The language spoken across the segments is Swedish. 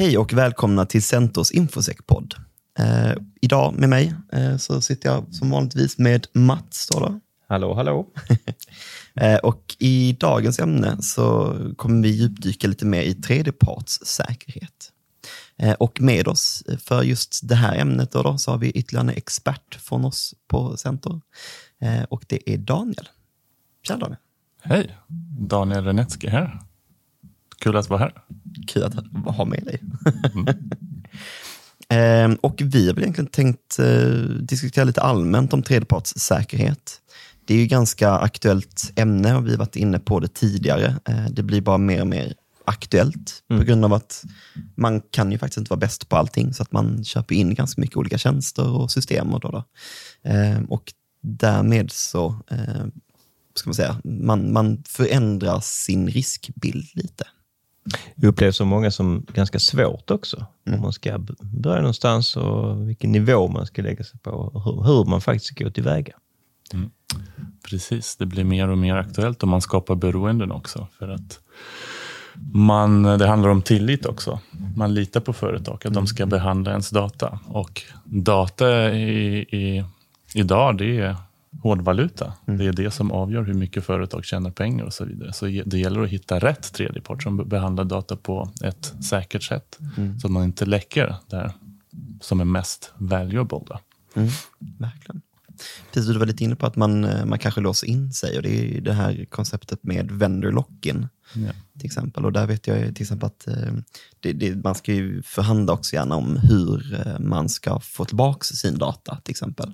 Hej och välkomna till Centers Infosec-podd. Eh, idag med mig eh, så sitter jag som vanligtvis med Mats. Står det. Hallå, hallå. eh, och I dagens ämne så kommer vi djupdyka lite mer i tredjepartssäkerhet. Eh, och med oss för just det här ämnet då, då så har vi ytterligare en expert från oss på Center. Eh, och det är Daniel. Tja Daniel. Hej, Daniel Renetski här. Kul att vara här. Kul att ha med dig. Mm. och vi har väl egentligen tänkt eh, diskutera lite allmänt om tredjepartssäkerhet. Det är ju ganska aktuellt ämne och vi har varit inne på det tidigare. Eh, det blir bara mer och mer aktuellt mm. på grund av att man kan ju faktiskt inte vara bäst på allting så att man köper in ganska mycket olika tjänster och system. Och, då, då. Eh, och därmed så eh, ska man säga, man, man förändrar sin riskbild lite. Det upplevs så många som ganska svårt också. Mm. Om man ska börja någonstans och vilken nivå man ska lägga sig på och hur, hur man faktiskt går tillväga. Mm. Precis, det blir mer och mer aktuellt och man skapar beroenden också. För att man, det handlar om tillit också. Man litar på företag, att de ska behandla ens data. Och data i, i, idag, det är hårdvaluta. Mm. Det är det som avgör hur mycket företag tjänar pengar och så vidare. Så det gäller att hitta rätt tredjepart som behandlar data på ett säkert sätt. Mm. Så att man inte läcker där som är mest valuable. Då. Mm. Verkligen. Precis, du var lite inne på att man, eh, man kanske låser in sig och det är det här konceptet med vendor lock-in. Ja. Till exempel. Och där vet jag till exempel att eh, det, det, man ska ju förhandla också gärna om hur eh, man ska få tillbaka sin data till exempel.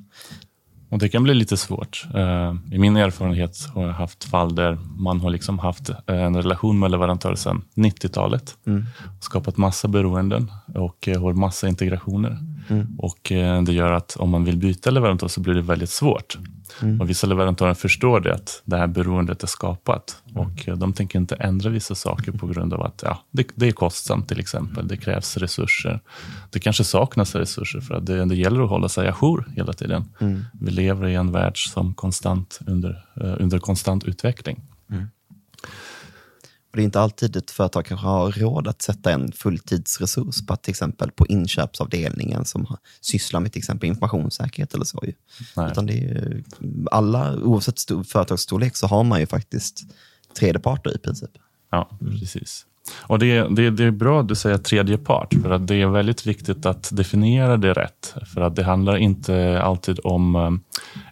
Och Det kan bli lite svårt. Eh, I min erfarenhet har jag haft fall där man har liksom haft eh, en relation med leverantörer sedan 90-talet. Mm. Skapat massa beroenden och eh, har massa integrationer. Mm. Och Det gör att om man vill byta leverantör så blir det väldigt svårt. Mm. Och Vissa leverantörer förstår det, att det här beroendet är skapat. Och De tänker inte ändra vissa saker på grund av att ja, det, det är kostsamt till exempel. Det krävs resurser. Det kanske saknas resurser för att det, det gäller att hålla sig ajour hela tiden. Mm. Vi lever i en värld som konstant under, under konstant utveckling. Och det är inte alltid ett företag kanske har råd att sätta en fulltidsresurs på till exempel på inköpsavdelningen som sysslar med till exempel informationssäkerhet eller så. Utan det är, alla, oavsett stor, företagsstorlek så har man ju faktiskt tredjeparter i princip. Ja, precis. Och det, det, det är bra att du säger tredje part, för att det är väldigt viktigt att definiera det rätt. För att det handlar inte alltid om eh,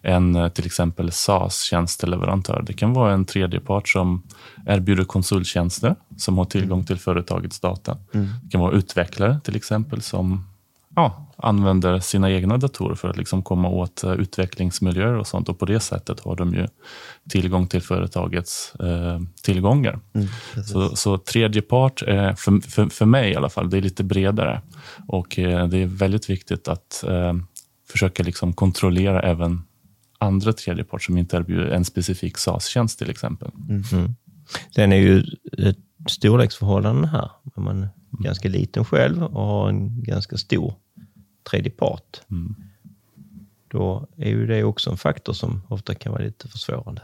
en eh, till exempel SaaS-tjänsteleverantör. Det kan vara en tredje part som erbjuder konsulttjänster som har tillgång till företagets data. Mm. Det kan vara utvecklare till exempel som ja, använder sina egna datorer för att liksom komma åt uh, utvecklingsmiljöer och sånt. Och på det sättet har de ju tillgång till företagets uh, tillgångar. Mm, så, så tredje part, är, för, för, för mig i alla fall, det är lite bredare. Och uh, det är väldigt viktigt att försöka liksom kontrollera även andra tredjepart som inte erbjuder en specifik SAS-tjänst till exempel. Mm. Sen är ju ett storleksförhållande här. Man är ganska liten själv och har en ganska stor tredje part. Mm. Då är ju det också en faktor som ofta kan vara lite försvårande.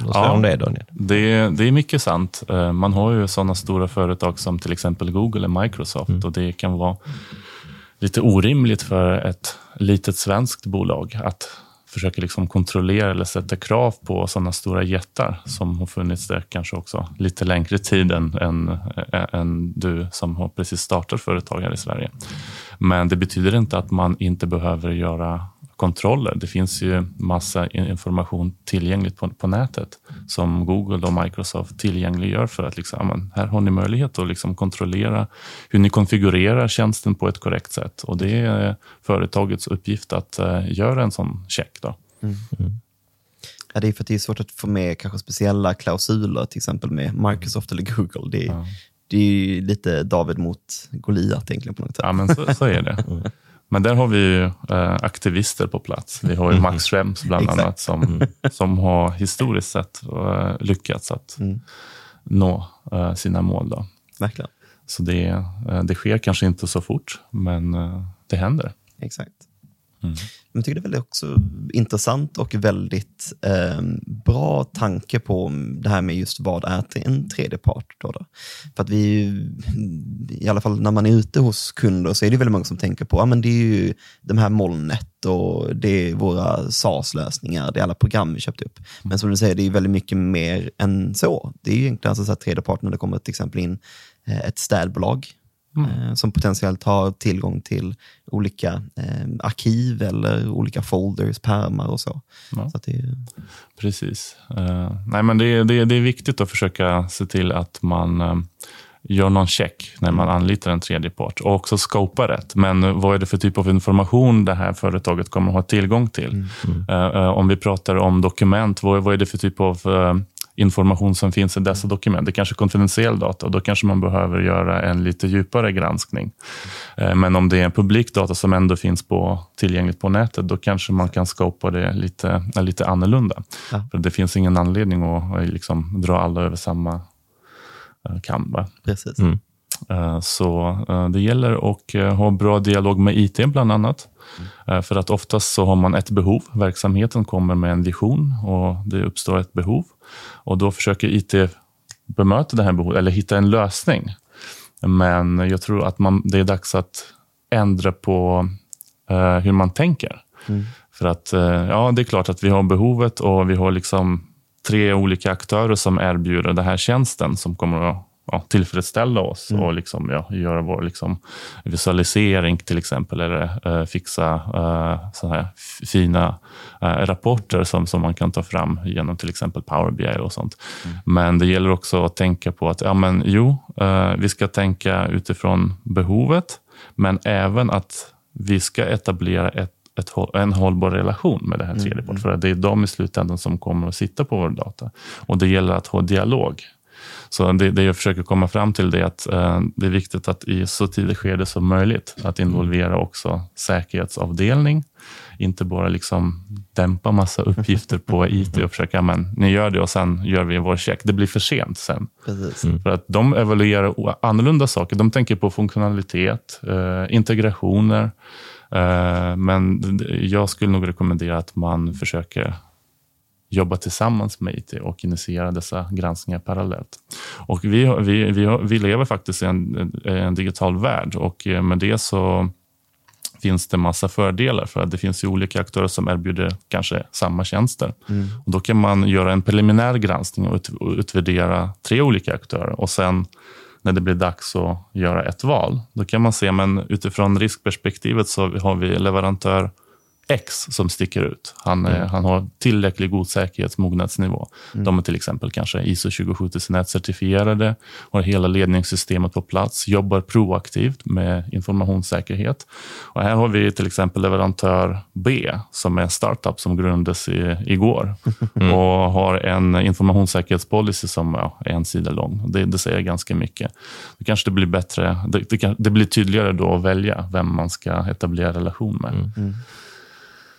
Ja, om det Daniel? Det, det är mycket sant. Eh, man har ju sådana stora företag som till exempel Google eller Microsoft mm. och det kan vara lite orimligt för ett litet svenskt bolag att försöker liksom kontrollera eller sätta krav på sådana stora jättar som har funnits där kanske också lite längre tid än, än, än du som har precis startat företag här i Sverige. Men det betyder inte att man inte behöver göra kontroller. Det finns ju massa information tillgängligt på, på nätet som Google och Microsoft tillgängliggör för att liksom, här har ni möjlighet att liksom kontrollera hur ni konfigurerar tjänsten på ett korrekt sätt. Och det är företagets uppgift att uh, göra en sån check. Då. Mm. Mm. Ja, det är för att det är svårt att få med kanske speciella klausuler, till exempel med Microsoft eller Google. Det är, ja. det är lite David mot Goliat egentligen på något sätt. Ja, men så, så är det. Mm. Men där har vi ju eh, aktivister på plats. Vi har ju Max Schrems bland annat som, mm. som har historiskt sett eh, lyckats att mm. nå eh, sina mål. Då. Verkligen. Så det, det sker kanske inte så fort, men det händer. Exakt. Mm. Jag tycker det är väldigt också intressant och väldigt eh, bra tanke på det här med just vad är en tredje part. Då, då. För att vi, i alla fall när man är ute hos kunder, så är det väldigt många som tänker på, ja men det är ju de här molnet och det är våra SaaS-lösningar, det är alla program vi köpt upp. Men som du säger, det är väldigt mycket mer än så. Det är ju egentligen alltså så här tredje part när det kommer till exempel in eh, ett städbolag Mm. Eh, som potentiellt har tillgång till olika eh, arkiv eller olika folders, pärmar och så. Ja. så det... Precis. Uh, nej, men det, det, det är viktigt att försöka se till att man uh, gör någon check när man anlitar en tredje part och också scopar rätt. Men vad är det för typ av information det här företaget kommer att ha tillgång till? Mm. Uh, om vi pratar om dokument, vad, vad är det för typ av information som finns i dessa dokument. Det är kanske är konfidentiell data och då kanske man behöver göra en lite djupare granskning. Eh, men om det är publik data som ändå finns på, tillgängligt på nätet, då kanske man kan skapa det lite, lite annorlunda. Ja. För det finns ingen anledning att liksom dra alla över samma eh, kam. Precis. Mm. Eh, så det gäller att ha bra dialog med IT bland annat. Mm. För att oftast så har man ett behov. Verksamheten kommer med en vision och det uppstår ett behov. Och då försöker IT bemöta det här behovet, eller hitta en lösning. Men jag tror att man, det är dags att ändra på uh, hur man tänker. Mm. För att uh, ja, det är klart att vi har behovet och vi har liksom tre olika aktörer som erbjuder den här tjänsten som kommer att ja, tillfredsställa oss mm. och liksom, ja, göra vår liksom, visualisering till exempel, eller uh, fixa uh, så här fina uh, rapporter som, som man kan ta fram genom till exempel Power BI och sånt. Mm. Men det gäller också att tänka på att ja, men, jo, vi ska tänka utifrån behovet, men även att vi ska etablera ett ett, en hållbar relation med det här tredje mm. För det är de i slutändan som kommer att sitta på vår data. Och det gäller att ha dialog så det, det jag försöker komma fram till är att eh, det är viktigt att i så tidigt skede som möjligt att involvera också säkerhetsavdelning. Inte bara liksom dämpa massa uppgifter på IT och försöka, men ni gör det och sen gör vi vår check. Det blir för sent sen. Mm. För att de evaluerar annorlunda saker. De tänker på funktionalitet, eh, integrationer. Eh, men jag skulle nog rekommendera att man försöker jobba tillsammans med IT och initiera dessa granskningar parallellt. Och vi, vi, vi, vi lever faktiskt i en, en digital värld och med det så finns det massa fördelar för att det finns ju olika aktörer som erbjuder kanske samma tjänster. Mm. Och då kan man göra en preliminär granskning och, ut, och utvärdera tre olika aktörer och sen när det blir dags att göra ett val, då kan man se, men utifrån riskperspektivet så har vi leverantör X som sticker ut. Han, mm. han har tillräckligt god säkerhetsmognadsnivå. Mm. De är till exempel kanske ISO 27001-certifierade, har hela ledningssystemet på plats, jobbar proaktivt med informationssäkerhet. Och här har vi till exempel leverantör B, som är en startup som grundades i, igår mm. och har en informationssäkerhetspolicy som ja, är en sida lång. Det, det säger ganska mycket. Det kanske det blir bättre, det, det, det, blir tydligare då att välja vem man ska etablera relation med.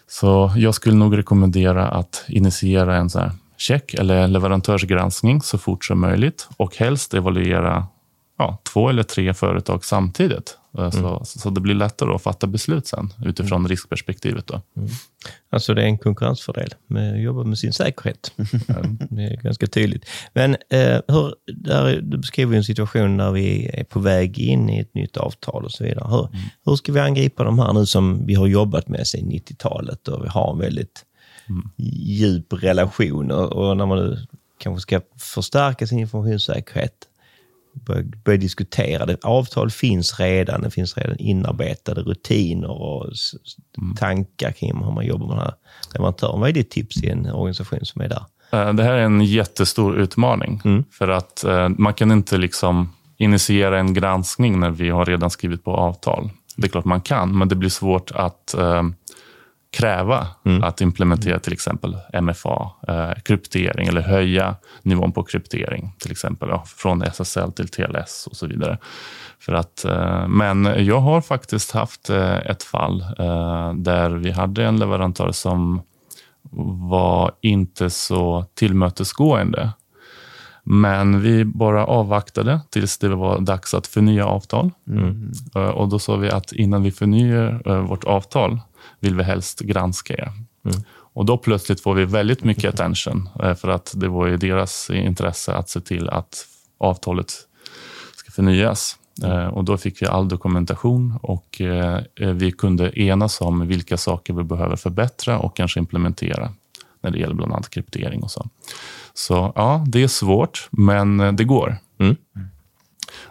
Så jag skulle nog rekommendera att initiera en så här check eller leverantörsgranskning så fort som möjligt och helst evaluera ja, två eller tre företag samtidigt. Eh, mm. Så, så det blir lättare att fatta beslut sen utifrån mm. riskperspektivet. Då. Mm. Alltså det är en konkurrensfördel med att jobba med sin säkerhet. det är ganska tydligt. Men eh, hur, där, du beskriver en situation där vi är på väg in i ett nytt avtal och så vidare. Hur, mm. hur ska vi angripa de här nu som vi har jobbat med sedan 90-talet och vi har en väldigt mm. djup relation och, och när man nu kanske ska förstärka sin informationssäkerhet börja, börja diskutera det. Avtal finns redan, det finns redan inarbetade rutiner och mm. tankar kring hur man jobbar med den här leverantören. Vad är ditt tips i en organisation som är där? Eh, det här är en jättestor utmaning. Mm. För att eh, man kan inte liksom initiera en granskning när vi har redan skrivit på avtal. Det är klart man kan, men det blir svårt att eh, kräva mm. att implementera till exempel MFA, eh, kryptering eller höja nivån på kryptering, till exempel ja, från SSL till TLS och så vidare. För att, eh, men jag har faktiskt haft eh, ett fall eh, där vi hade en leverantör som var inte så tillmötesgående Men vi bara avvaktade tills det var dags att förnya avtal. Mm. Eh, Och då sa vi att innan vi förnyar eh, vårt avtal vill vi helst granska er. Mm. Och då plötsligt får vi väldigt mycket attention eh, för att det var i deras intresse att se till att avtalet ska förnyas. Eh, Och då fick vi all dokumentation och eh, vi kunde enas om vilka saker vi behöver förbättra och kanske implementera när det gäller bland annat kryptering och så. Så ja, det är svårt, men det går. Mm.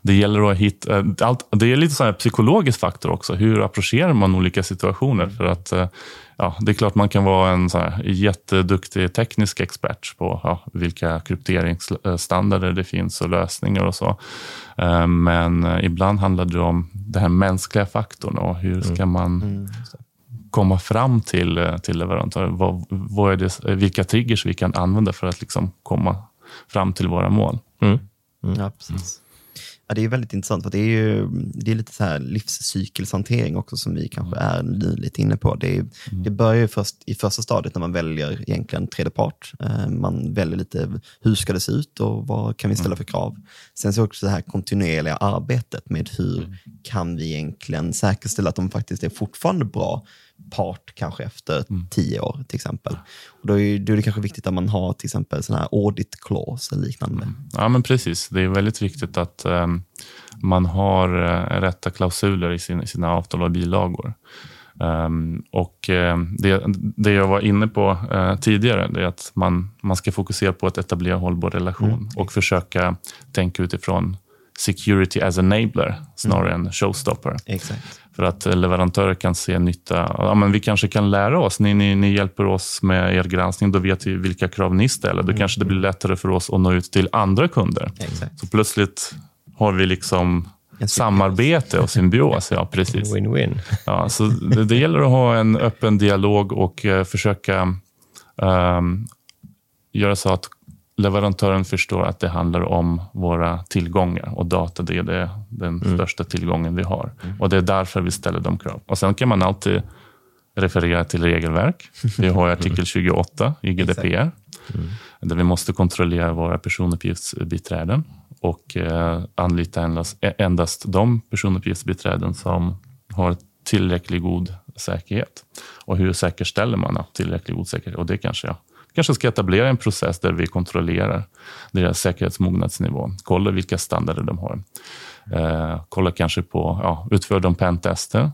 Det gäller att hitta... eh, Allt, det är lite så här psykologisk faktor också. Hur approcherar man olika situationer? För att eh, ja, Det är klart man kan vara en så här jätteduktig teknisk expert på ja, vilka krypteringsstandarder det finns och lösningar och så. Eh, Men ibland handlar det om den här mänskliga faktorn och hur ska man Mm. komma fram till, till leverantörer. Vad, vad är det, vilka triggers vi kan använda för att liksom komma fram till våra mål. Mm. Ja, precis. Ja, det är väldigt intressant, för det är ju det är lite så här livscykelshantering också som vi kanske är li- lite inne på. Det, är, det börjar ju först i första stadiet när man väljer egentligen tredje part. Eh, Man väljer lite hur ska det se ut och vad kan vi ställa för krav. Sen så också det här kontinuerliga arbetet med hur kan vi egentligen säkerställa att de faktiskt är fortfarande bra part kanske efter tio år till exempel. Och då är, då är det kanske viktigt att man har till exempel sån här audit clause eller liknande. Ja, men precis. Det är väldigt viktigt att eh, man har eh, rätta klausuler i, sin, sina avtal och bilagor. Ehm, och eh, det, det jag var inne på eh, tidigare, det är att man, man ska fokusera på att etablera hållbar relation och försöka tänka utifrån security as enabler snarare än showstopper. Exakt. För att leverantörer kan se nytta. Ja, men vi kanske kan lära oss. Ni, ni, ni hjälper oss med er granskning. Då vet vi vilka krav ni ställer. Då kanske det blir lättare för oss att nå ut till andra kunder. Exakt. Så plötsligt har vi liksom samarbete och symbios. Ja, precis. Win-win. Ja, så det, det gäller att ha en öppen dialog och eh, försöka ehm, göra så att leverantören förstår att det handlar om våra tillgångar och data det är det, den största tillgången vi har. Och Det är därför vi ställer de krav. Och Sen kan man alltid referera till regelverk. Vi har artikel 28 i GDPR där vi måste kontrollera våra personuppgiftsbiträden och eh, anlita endast, endast de personuppgiftsbiträden som har tillräckligt god säkerhet. Och hur säkerställer man tillräckligt god säkerhet? Och det kanske jag kanske ska etablera en process där vi kontrollerar deras säkerhetsmognadsnivå. Kolla vilka standarder de har. Eh, kolla kanske på, ja, utför de pentester?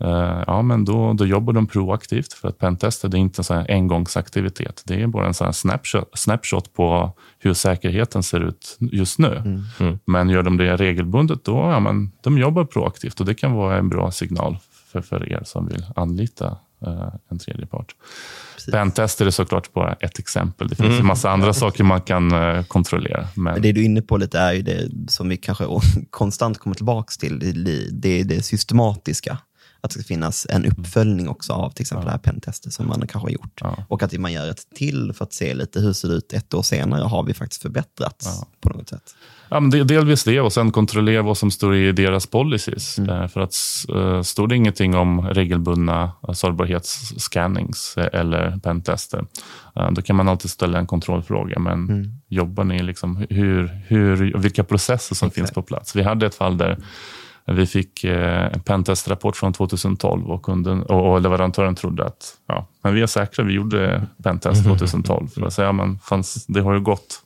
Eh, ja, men då, då jobbar de proaktivt för att pentester det är inte en sån här engångsaktivitet. Det är bara en sån här snapshot, snapshot på hur säkerheten ser ut just nu. Mm. Men gör de det regelbundet, då ja, men de jobbar proaktivt och det kan vara en bra signal för, för er som vill anlita en tredje part. Pentester är såklart bara ett exempel. Det finns en massa andra saker man kan eh, kontrollera. Men, Det du är inne på lite är ju det som vi kanske konstant kommer tillbaka till, det är det systematiska. Att det ska finnas en uppföljning också av till exempel det här pentestet som man kanske har gjort. Ja. Och att man gör ett till för att se lite hur ser det ut ett år senare. Har vi faktiskt förbättrats på något sätt? Ja, men det, delvis det och sen kontrollera vad som står i deras policies. Mm. Eh, För att uh, står det ingenting om regelbundna uh, sårbarhetsscannings eh, eller pentester, eh, då kan man alltid ställa en kontrollfråga. Men Mm. jobbar ni liksom, hur, hur, vilka processer som Exakt. finns på plats? Vi hade ett fall där vi fick eh, en pentestrapport från 2012 och, kunden, och, leverantören trodde att ja, men vi är säkra, vi gjorde pentest 2012. För att säga, men fanns, det har ju gått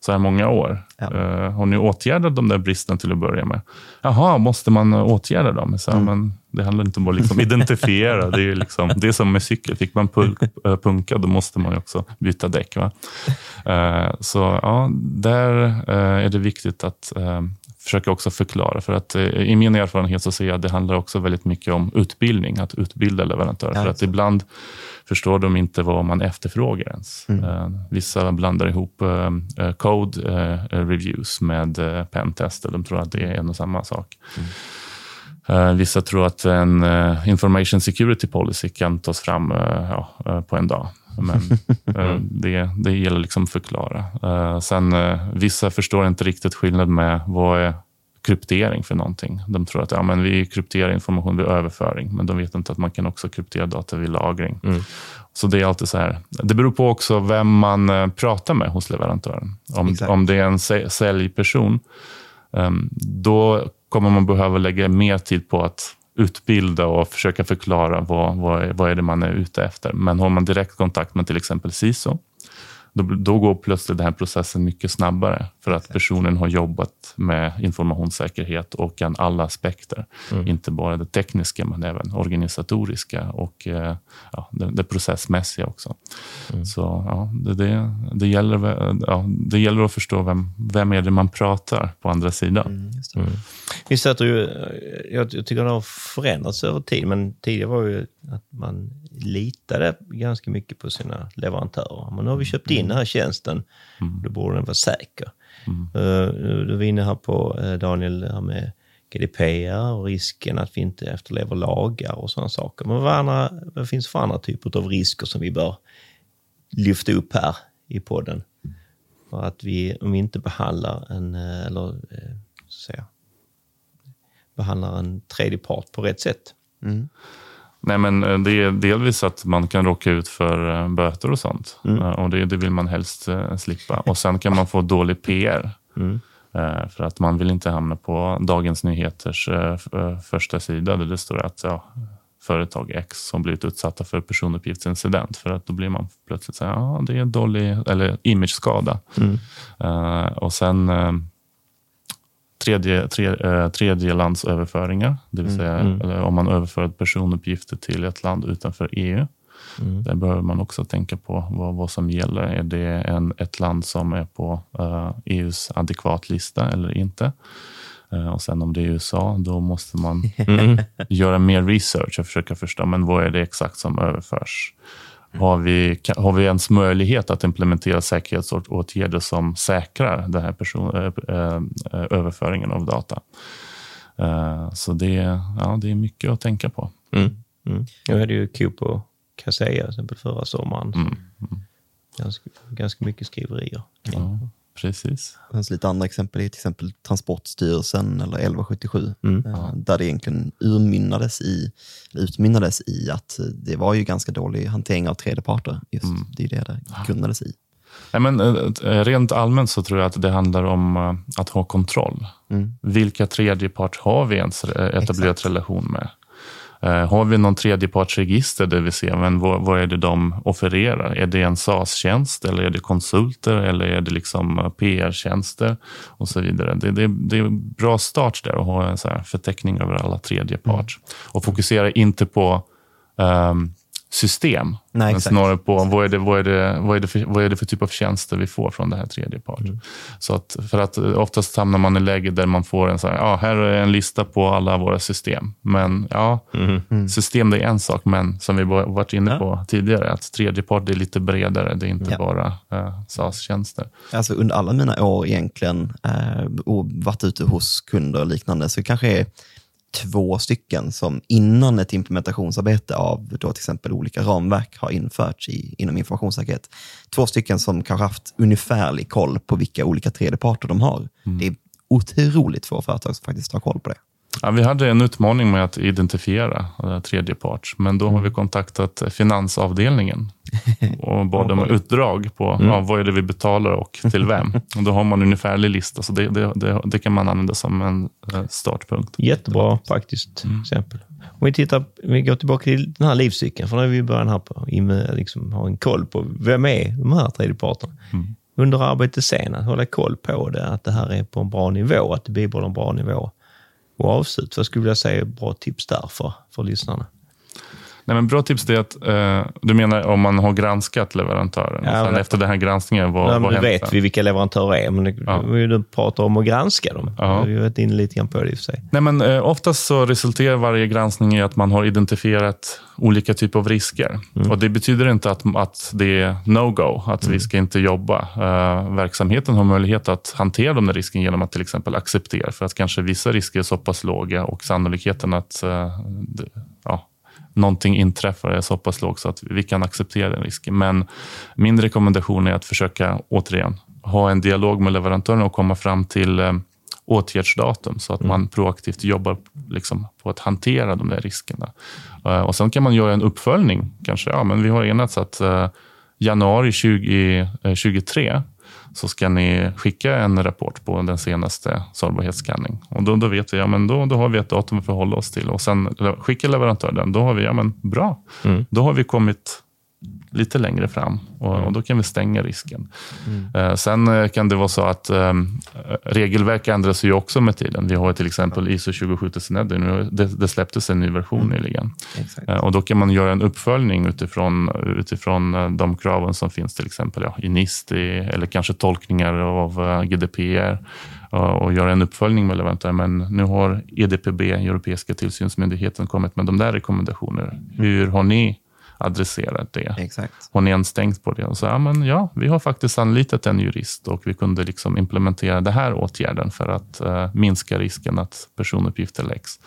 så här många år. Ja. Eh, har ni åtgärdat de där bristerna till att börja med? Jaha, måste man åtgärda dem? Så, här, men det handlar inte om att liksom identifiera. det, är liksom, det är som med cykel. Fick man eh, punka, då måste man också byta däck. Va? Eh, så ja, där eh, är det viktigt att försöka också förklara. För att eh, i min erfarenhet så ser jag att det handlar också väldigt mycket om utbildning, att utbilda leverantörer. Ja, för att ibland förstår de inte vad man efterfrågar ens. Eh, vissa blandar ihop eh, code reviews med eh, pentester. De tror att det är en och samma sak. Eh, vissa tror att en information security policy kan tas fram ja, på en dag. Men eh, det, det gäller liksom att förklara. Eh, sen, eh, vissa förstår inte riktigt skillnad med vad är kryptering för någonting. De tror att ja, men vi krypterar information vid överföring, men de vet inte att man kan också kryptera data vid lagring. Mm. Så det är alltid så här. Det beror på också vem man pratar med hos leverantören. Om, om det är en säljperson, um, då kommer man behöva lägga mer tid på att utbilda och försöka förklara vad, vad, vad är det man är ute efter. Men har man direkt kontakt med till exempel CISO, då, då, går plötsligt den här processen mycket snabbare för att personen har jobbat med informationssäkerhet och kan alla aspekter. Mm. Inte bara det tekniska, men även organisatoriska och eh, ja, det, det processmässiga också. Mm. Så ja, det, det, det, gäller, ja, det gäller att förstå vem, vem är det man pratar på andra sidan. Mm, mm. Vi sätter ju, jag, jag tycker det har förändrats över tid, men tidigare var ju att man litade ganska mycket på sina leverantörer. Men nu har vi köpt in den här tjänsten, mm. då borde den vara säker. Mm. Uh, du var inne här på, uh, Daniel, här med GDPR och risken att vi inte efterlever lagar och sådana saker. Men vad, andra, vad finns för andra typer av risker som vi bör lyfta upp här i podden? För att vi, om vi inte behandlar en, eh, eller så säga, behandlar en tredje part på rätt sätt. Mm. Nej, men eh, det är delvis att man kan råka ut för eh, böter och sånt. Mm. Eh, och det, det, vill man helst slippa. Och sen kan man få dålig PR. Mm. För att man vill inte hamna på Dagens Nyheters första sida där det står att ja, företag X som blivit utsatta för personuppgiftsincident. För att då blir man plötsligt så här, ja, det är dålig eller imageskada. Mm. och sen tredje, tre, eh, tredjelandsöverföringar, det vill mm, säga mm. om man överför personuppgifter till ett land utanför EU. Mm. Där behöver man också tänka på vad, vad som gäller. Är det en, ett land som är på uh, EUs adekvatlista eller inte? Uh, och sen om det är USA, då måste man mm. göra mer research och försöka förstå men vad är det exakt som överförs. Har vi, har vi ens möjlighet att implementera säkerhetsåtgärder som säkrar den här person, äh, äh, överföringen av data? Äh, så det, ja, det är mycket att tänka på. Mm. Mm. Nu hade ju Coop och Kaseya till exempel förra sommaren. Mm. Mm. Ganska, ganska mycket skriverier kring. Ja. Precis. Det finns lite andra exempel, till exempel Transportstyrelsen eller 1177, mm. Eh, där det egentligen urmynnades i, utmynnades i att det var ju ganska dålig hantering av tredjeparter. Just mm. Det är det det grundades i. Nej, men, eh, rent allmänt så tror jag att det handlar om eh, att ha kontroll. Mm. Vilka tredjepart har vi ens etablerat Exakt. relation med? Eh, har vi någon tredjepartsregister där vi ser men vad, vad är det de offererar? Är det en SAS-tjänst eller är det konsulter eller är det liksom eh, PR-tjänster och så vidare. Det, det, det är en bra start där att ha en så förteckning över alla tredjepart mm. och fokusera inte på um, system. Nej, men snarare på vad är, det, vad, är det, vad, är det för, vad är det för typ av tjänster vi får från det här tredje part. Mm. Så att, för att oftast hamnar man i läge där man får en så här, ja, här är en lista på alla våra system. Men ja, mm. Mm. system det är en sak, men som vi varit inne på ja. tidigare, att tredje part är lite bredare. Det är inte ja. bara uh, SAS-tjänster. Alltså under alla mina år egentligen uh, och varit ute hos kunder och liknande, så kanske är två stycken som innan ett implementationsarbete av då till exempel olika ramverk har införts i, inom informationssäkerhet. Två stycken som kanske haft ungefärlig koll på vilka olika tredjeparter de har. Mm. Det är otroligt få företag som faktiskt har koll på det. Ja, vi hade en utmaning med att identifiera uh, tredjepart, men då har vi mm. kontaktat finansavdelningen och bad om utdrag på mm. ja, vad är det vi betalar och till vem. Och då har man en ungefärlig lista, så det, det, det, det kan man använda som en uh, startpunkt. Jättebra faktiskt mm. exempel. Om vi, tittar, vi går tillbaka till den här livscykeln, för nu är vi i början här på liksom, ha en koll på vem är de här tredjeparterna. Mm. Under arbetet sen, att hålla koll på det, att det här är på en bra nivå, att det bibehåller en bra nivå och avslut. Vad skulle jag säga är bra tips där för, för lyssnarna? Nej, men bra tips är att eh, du menar om man har granskat leverantören ja, sen efter den här granskningen, vad, ja, vad Nu vet vi vilka leverantörer är, men ja. du pratar om att granska dem. Ja. Vi har varit inne lite grann på det i och för sig. Nej, men, eh, oftast så resulterar varje granskning i att man har identifierat olika typer av risker. Mm. Och Det betyder inte att, att det är no-go, att mm. vi ska inte jobba. Uh, verksamheten har möjlighet att hantera de där riskerna genom att till exempel acceptera, för att kanske vissa risker är så pass låga och sannolikheten att det, ja, någonting inträffar är så pass låg så att vi kan acceptera den risken. Men min rekommendation är att försöka, återigen, ha en dialog med leverantören och komma fram till eh, åtgärdsdatum så att man proaktivt jobbar liksom, på att hantera de där riskerna. Eh, och Sen kan man göra en uppföljning. kanske. Ja, men vi har enats att uh, januari 2023 så ska ni skicka en rapport på den senaste sårbarhetsskanning. Och då, då vet vi, ja, men då, då har vi ett datum att förhålla oss till. Och sen skickar leverantören den, då har vi, ja men bra. Mm. Då har vi kommit lite längre fram och, och, då kan vi stänga risken. Mm. Eh, sen eh, kan det vara så att eh, regelverk ändras ju också med tiden. Vi har till exempel ISO 27001, det, det släpptes en ny version mm. nyligen. Eh, och då kan man göra en uppföljning utifrån, utifrån de kraven som finns till exempel ja, i NIST eller kanske tolkningar av GDPR och göra en uppföljning med leverantören. Men nu har EDPB, Europeiska tillsynsmyndigheten, kommit med de där rekommendationerna. Hur har ni adresserat det. Exakt. Hon är enstängt på det och sa, ja, men ja, vi har faktiskt anlitat en jurist och vi kunde liksom implementera den här åtgärden för att uh, minska risken att personuppgifter läcks.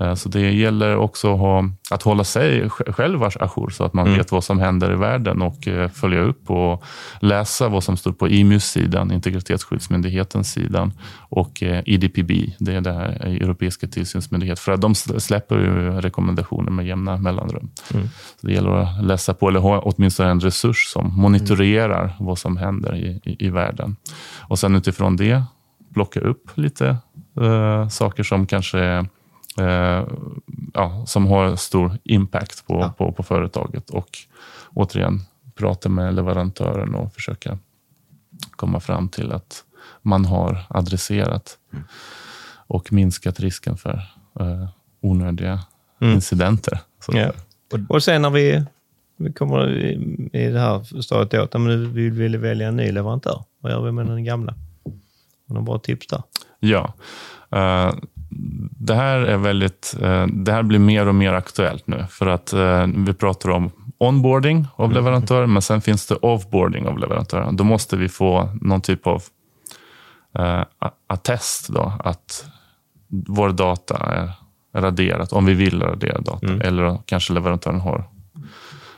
Uh, så det gäller också att, ha, att hålla sig själv ajour så att man mm. vet vad som händer i världen och uh, följa upp och läsa vad som står på IMUs sidan, Integritetsskyddsmyndighetens sidan och IDPB, det är det här europeiska tillsynsmyndigheten. För att de släpper ju rekommendationer med jämna mellanrum. Mm. Så det gäller att läsa på eller ha åtminstone en resurs som monitorerar mm. vad som händer i, i, i, världen. Och sen utifrån det plocka upp lite uh, saker som kanske uh, ja, som har stor impact på, ja. på, på företaget och återigen prata med leverantören och försöka komma fram till att man har adresserat mm. och minskat risken för uh, onödiga mm. incidenter. Yeah. Och sen när vi, vi kommer i det här stadiet åt, men vi vill välja en ny leverantör. Vad gör vi med den gamla? Har du bra tips där? Ja. Uh, det här är väldigt, uh, det här blir mer och mer aktuellt nu för att uh, vi pratar om onboarding av mm. leverantörer, men sen finns det offboarding av leverantörer. Då måste vi få någon typ av attest då, att vår data är raderat, om vi vill radera data. Mm. Eller kanske leverantören har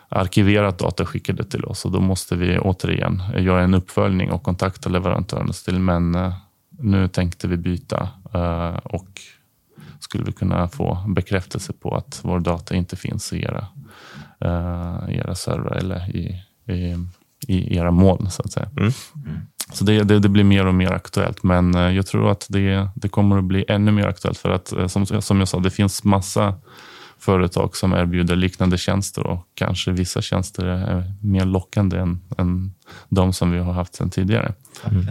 arkiverat data och skickat det till oss. Och då måste vi återigen göra en uppföljning och kontakta leverantören till men eh, nu tänkte vi byta eh, och skulle vi kunna få bekräftelse på att vår data inte finns i era, uh, era servrar eller i, i, i, era moln, så att säga. Mm. Mm. Så det, det, det, blir mer och mer aktuellt, men eh, jag tror att det, det kommer att bli ännu mer aktuellt för att eh, som, som jag sa, det finns massa företag som erbjuder liknande tjänster och kanske vissa tjänster är mer lockande än, än de som vi har haft sedan tidigare. Mm.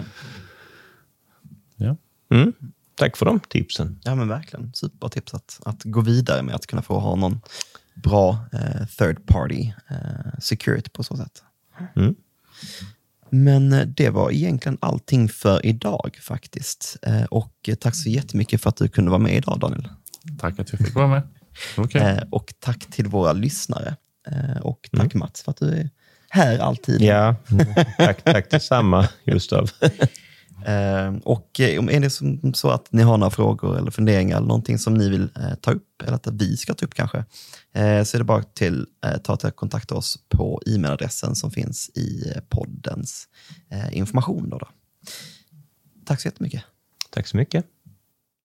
Ja. Mm. Tack för de tipsen. Ja, men verkligen. Superbra tips att, att gå vidare med att kunna få ha någon bra eh, third party eh, security på så sätt. Mm. Men eh, det var egentligen allting för idag faktiskt. Eh, och tack så jättemycket för att du kunde vara med idag Daniel. Tack att jag fick vara med. Okay. Eh, och tack till våra lyssnare. Och tack mm. Mats för att du är här alltid. Ja, tack, tack detsamma Gustav. Eh, och eh, är det som så att ni har några frågor eller funderingar eller någonting som ni vill eh, ta upp eller att vi ska ta upp kanske, så är det bara till ta till att kontakta oss på e-mailadressen som finns i poddens information. Då, då. Tack så jättemycket. Tack så mycket.